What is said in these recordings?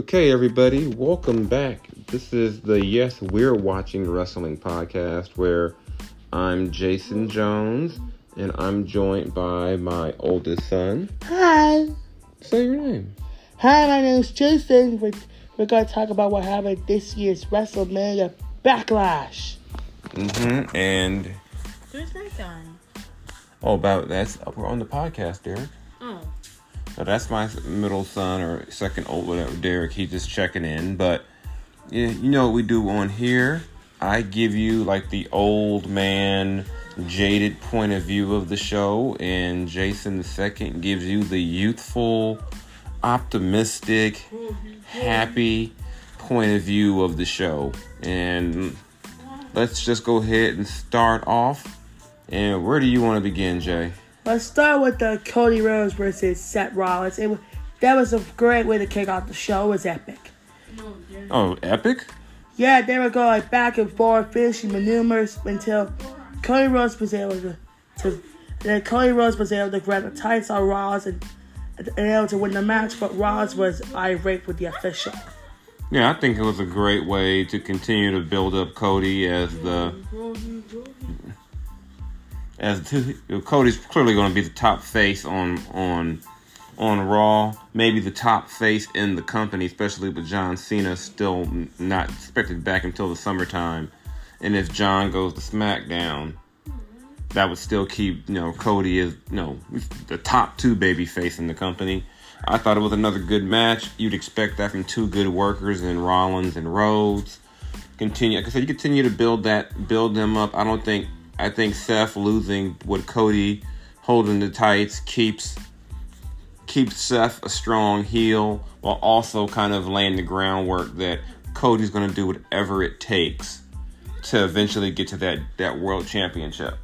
Okay, everybody, welcome back. This is the Yes, We're Watching Wrestling podcast where I'm Jason Jones and I'm joined by my oldest son. Hi. Say your name. Hi, my name is Jason. We're, we're going to talk about what happened this year's WrestleMania Backlash. Mm-hmm. And Who's that guy? oh, about that's we're on the podcast, Derek. Oh. So that's my middle son or second old whatever, Derek. He's just checking in. But yeah, you know what we do on here? I give you like the old man, jaded point of view of the show, and Jason the second gives you the youthful, optimistic, mm-hmm. happy point of view of the show. And let's just go ahead and start off. And where do you want to begin, Jay? Let's start with the Cody Rhodes versus Seth Rollins. It that was a great way to kick off the show. It was epic. Oh, epic? Yeah, they were going back and forth, finishing maneuvers until Cody Rhodes was able to, to then Cody Rhodes was able to grab the tights on Rollins and, and able to win the match, but Rollins was irate with the official. Yeah, I think it was a great way to continue to build up Cody as the as Cody's clearly going to be the top face on on on Raw, maybe the top face in the company, especially with John Cena still not expected back until the summertime. And if John goes to SmackDown, that would still keep you know Cody is you know the top two baby face in the company. I thought it was another good match. You'd expect that from two good workers in Rollins and Rhodes. Continue, like I said, you continue to build that, build them up. I don't think, I think Seth losing with Cody holding the tights keeps keeps Seth a strong heel while also kind of laying the groundwork that Cody's going to do whatever it takes to eventually get to that that world championship.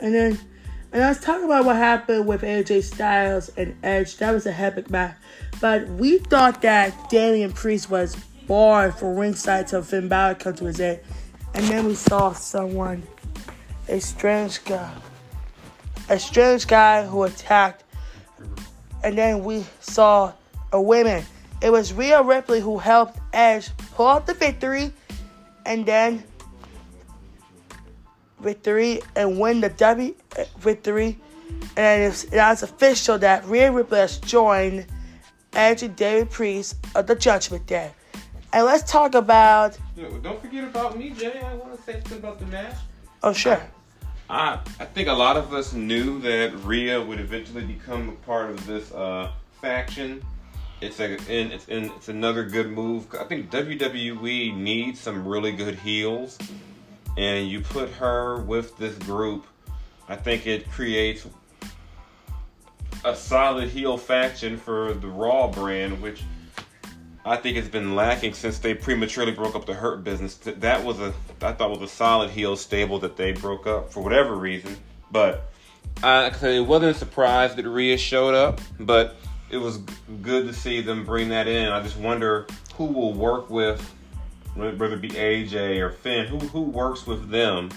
And then, and let's talk about what happened with AJ Styles and Edge. That was a epic match. But we thought that Damian Priest was barred for ringside till Finn Balor come to his end. And then we saw someone, a strange guy, a strange guy who attacked. And then we saw a woman. It was Rhea Ripley who helped Edge pull out the victory. And then victory and win the W uh, victory. And it's, it's official that Rhea Ripley has joined Edge and David Priest of the Judgment Day. And let's talk about. Don't forget about me, Jay. I want to say something about the match. Oh, sure. I I think a lot of us knew that Rhea would eventually become a part of this uh, faction. It's a and it's and it's another good move. I think WWE needs some really good heels, and you put her with this group. I think it creates a solid heel faction for the Raw brand, which I think it's been lacking since they prematurely broke up the Hurt business. That was a I thought was a solid heel stable that they broke up for whatever reason. But I it wasn't a surprise that Rhea showed up, but it was good to see them bring that in. I just wonder who will work with whether it be AJ or Finn, who who works with them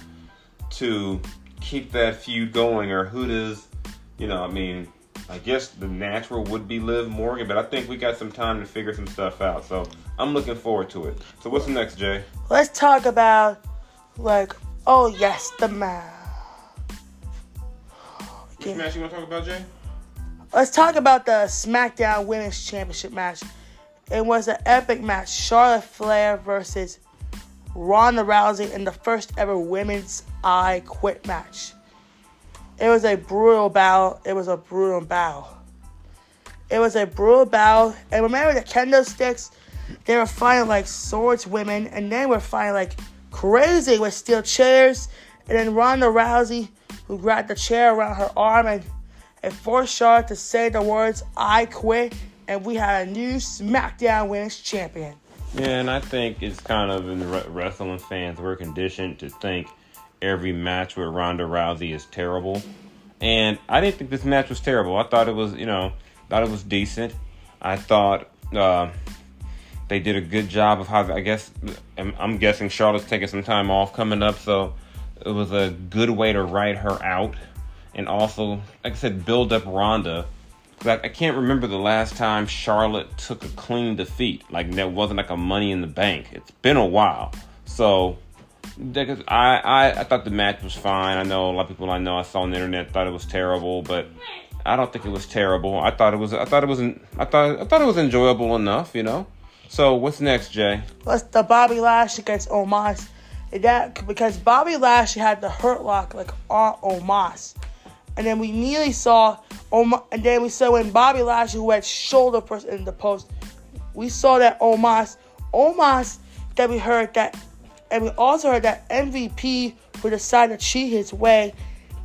to keep that feud going, or who does you know? I mean, I guess the natural would be Liv Morgan, but I think we got some time to figure some stuff out. So I'm looking forward to it. So what's next, Jay? Let's talk about, like, oh, yes, the man. Which match you want to talk about, Jay? Let's talk about the SmackDown Women's Championship match. It was an epic match. Charlotte Flair versus Ronda Rousey in the first ever women's I Quit match. It was a brutal battle. It was a brutal battle. It was a brutal battle. And remember the kendo sticks? They were fighting like swords women, and then we're fighting like crazy with steel chairs. And then Ronda Rousey, who grabbed the chair around her arm and, and forced Charlotte to say the words, I quit. And we had a new SmackDown Women's Champion. Yeah, and I think it's kind of in the wrestling fans, we're conditioned to think every match with Ronda Rousey is terrible. And I didn't think this match was terrible. I thought it was, you know, thought it was decent. I thought uh, they did a good job of how, I guess, I'm, I'm guessing Charlotte's taking some time off coming up, so it was a good way to write her out. And also, like I said, build up Ronda I, I can't remember the last time Charlotte took a clean defeat. Like that wasn't like a Money in the Bank. It's been a while. So I, I I thought the match was fine. I know a lot of people I know I saw on the internet thought it was terrible, but I don't think it was terrible. I thought it was I thought it was I thought I thought it was enjoyable enough, you know. So what's next, Jay? What's the Bobby Lashley against Omos? That because Bobby Lashley had the hurt lock like on Omos. And then we immediately saw Omos, and then we saw when Bobby Lashley, who had shoulder first in the post, we saw that Omos, Omos, that we heard that, and we also heard that MVP would decide to cheat his way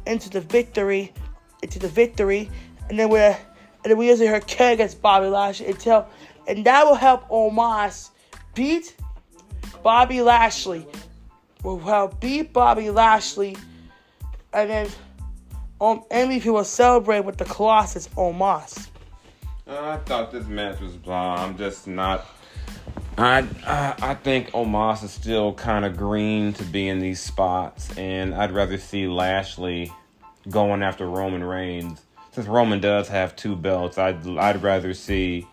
into the victory, into the victory, and then we, and then we also heard K against Bobby Lashley until, and that will help Omos beat Bobby Lashley, will help beat Bobby Lashley, and then um, MVP will celebrate with the Colossus Omos. Uh, I thought this match was blah. I'm just not. I I, I think Omos is still kind of green to be in these spots, and I'd rather see Lashley going after Roman Reigns. Since Roman does have two belts, I'd I'd rather see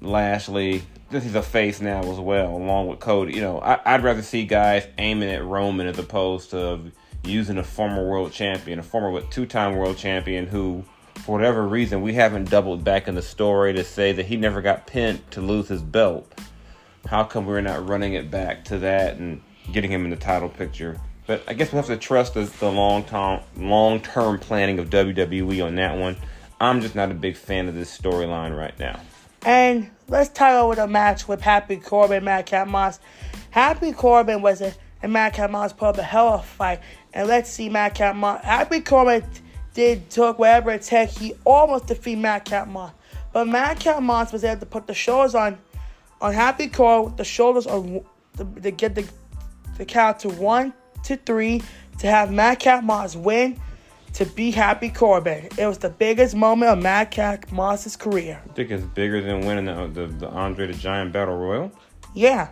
Lashley. This is a face now as well, along with Cody. You know, I, I'd rather see guys aiming at Roman as opposed to using a former world champion, a former two-time world champion who, for whatever reason, we haven't doubled back in the story to say that he never got pinned to lose his belt. How come we're not running it back to that and getting him in the title picture? But I guess we have to trust the, the long term long term planning of WWE on that one. I'm just not a big fan of this storyline right now. And let's tie over the match with Happy Corbin, Madcap Moss. Happy Corbin was a and Madcap Moss put up a hell of a fight. And let's see Madcap Moss. Happy Corbin did took whatever it took. He almost defeated Madcap Moss. But Madcap Moss was able to put the shoulders on on Happy Corbin, the shoulders on to, to get the the count to one to three to have Madcap Moss win to be Happy Corbin. It was the biggest moment of Madcap Moss's career. I think it's bigger than winning the, the, the Andre the Giant Battle Royal. Yeah.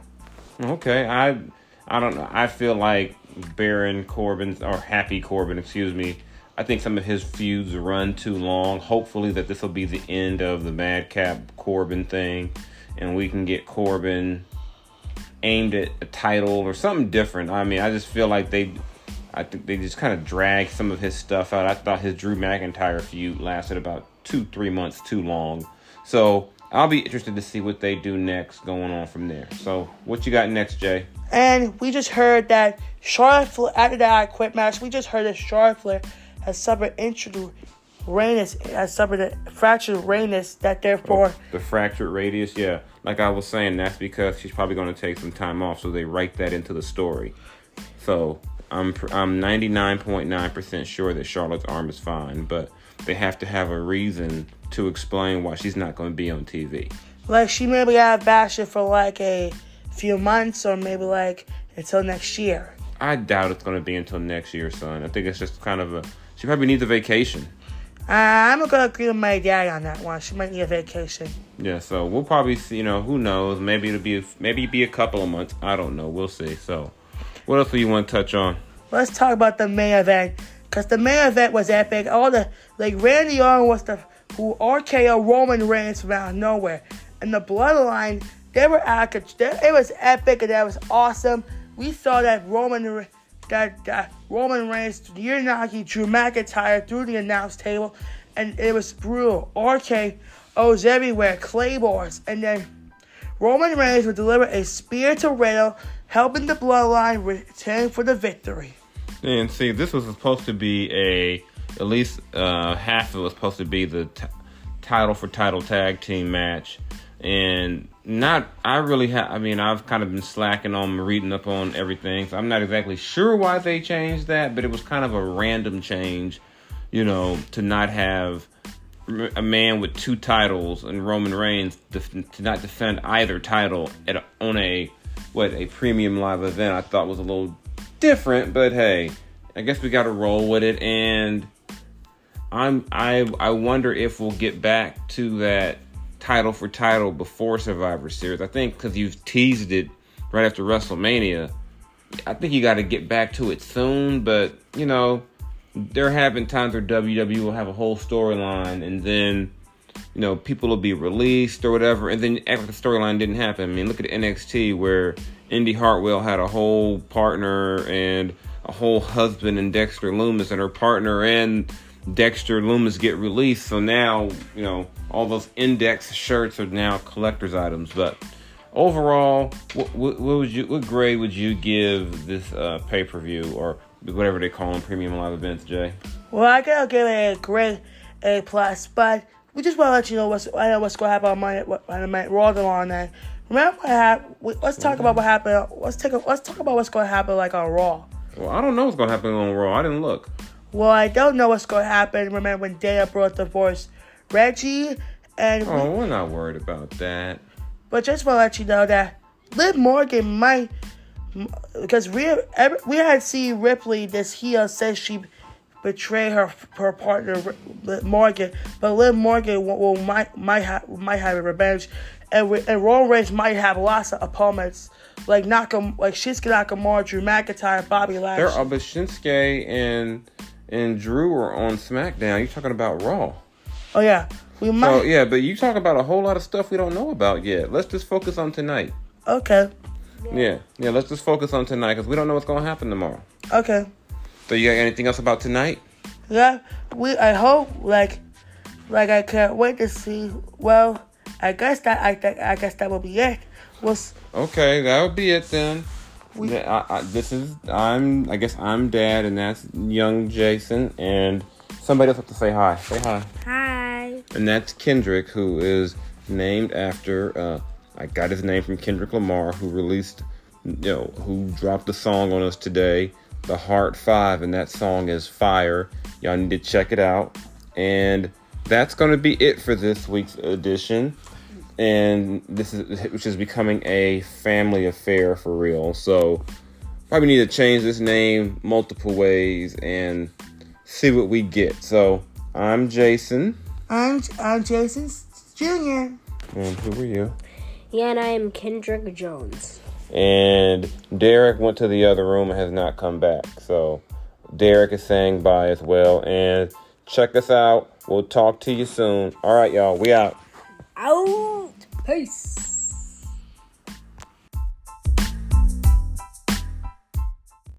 Okay, I I don't know. I feel like Baron Corbin or Happy Corbin, excuse me. I think some of his feuds run too long. Hopefully that this will be the end of the Madcap Corbin thing, and we can get Corbin aimed at a title or something different. I mean, I just feel like they, I think they just kind of drag some of his stuff out. I thought his Drew McIntyre feud lasted about two, three months too long. So I'll be interested to see what they do next going on from there. So, what you got next, Jay? And we just heard that Charlotte Flair, after that I quit match, we just heard that Charlotte Flair has suffered injury. Radius has suffered a fractured radius that therefore. Oh, the fractured radius, yeah. Like I was saying, that's because she's probably going to take some time off, so they write that into the story. So I'm I'm 99.9% sure that Charlotte's arm is fine, but they have to have a reason to explain why she's not going to be on TV. Like she maybe have bash it for like a few months or maybe like until next year. I doubt it's going to be until next year, son. I think it's just kind of a. She probably needs a vacation. Uh, I'm gonna agree with my dad on that one. She might need a vacation. Yeah, so we'll probably see. You know, who knows? Maybe it'll be maybe be a couple of months. I don't know. We'll see. So, what else do you want to touch on? Let's talk about the main event because the main event was epic. All the like Randy Orton was the who RKO Roman Reigns from out of nowhere, and the Bloodline they were at it was epic and that was awesome. We saw that Roman that, that Roman Reigns, Uranage, Drew McIntyre through the announce table, and it was brutal. RKO's everywhere, Claymores, and then Roman Reigns would deliver a spear to Riddle, helping the Bloodline return for the victory. And see, this was supposed to be a at least uh, half of it was supposed to be the t- title for title tag team match, and not I really have I mean I've kind of been slacking on reading up on everything so I'm not exactly sure why they changed that but it was kind of a random change you know to not have a man with two titles and Roman Reigns to not defend either title at a, on a what a premium live event I thought was a little different but hey I guess we got to roll with it and I'm I I wonder if we'll get back to that title for title before Survivor Series. I think because you've teased it right after WrestleMania, I think you got to get back to it soon. But you know, there have been times where WWE will have a whole storyline and then you know, people will be released or whatever, and then like the storyline didn't happen. I mean, look at NXT where Indy Hartwell had a whole partner and a whole husband and Dexter Lumis, and her partner and Dexter Lumis get released. So now, you know, all those index shirts are now collector's items. But overall, what, what, what would you, what grade would you give this uh, pay per view or whatever they call them, premium live events, Jay? Well, I gotta give it a great A plus, but we just want to let you know what's I know what's going to happen on Monday, on Monday, Raw tomorrow night. Remember what happened? Let's talk about what happened. Let's take a, let's talk about what's going to happen like on Raw. Well, I don't know what's going to happen on Raw. I didn't look. Well, I don't know what's going to happen. Remember when Dana Brooke the Reggie and oh, we, we're not worried about that. But just want to let you know that Liv Morgan might because we we had seen Ripley this heel says she betrayed her her partner Morgan, but Liv Morgan will, will might might have might have a revenge, and and Roman Reigns might have lots of opponents like Nakam like Shinsuke Nakamura, Drew McIntyre, Bobby Lashley. There are but Shinsuke and and Drew are on SmackDown. You're talking about Raw? Oh yeah, we might. So yeah, but you talk about a whole lot of stuff we don't know about yet. Let's just focus on tonight. Okay. Yeah, yeah. Let's just focus on tonight because we don't know what's gonna happen tomorrow. Okay. So you got anything else about tonight? Yeah, we. I hope like, like I can't wait to see. Well, I guess that I think I guess that will be it. Was okay. That would be it then. We, I, I, this is I'm. I guess I'm Dad, and that's young Jason, and somebody else have to say hi. Say hi. Hi. And that's Kendrick, who is named after. Uh, I got his name from Kendrick Lamar, who released, you know, who dropped the song on us today, the Heart Five, and that song is fire. Y'all need to check it out. And that's going to be it for this week's edition. And this is which is becoming a family affair for real. So probably need to change this name multiple ways and see what we get. So I'm Jason. I'm I'm Jason Jr. And who are you? Yeah, and I am Kendrick Jones. And Derek went to the other room and has not come back. So Derek is saying bye as well. And check us out. We'll talk to you soon. All right, y'all. We out. Out. Peace.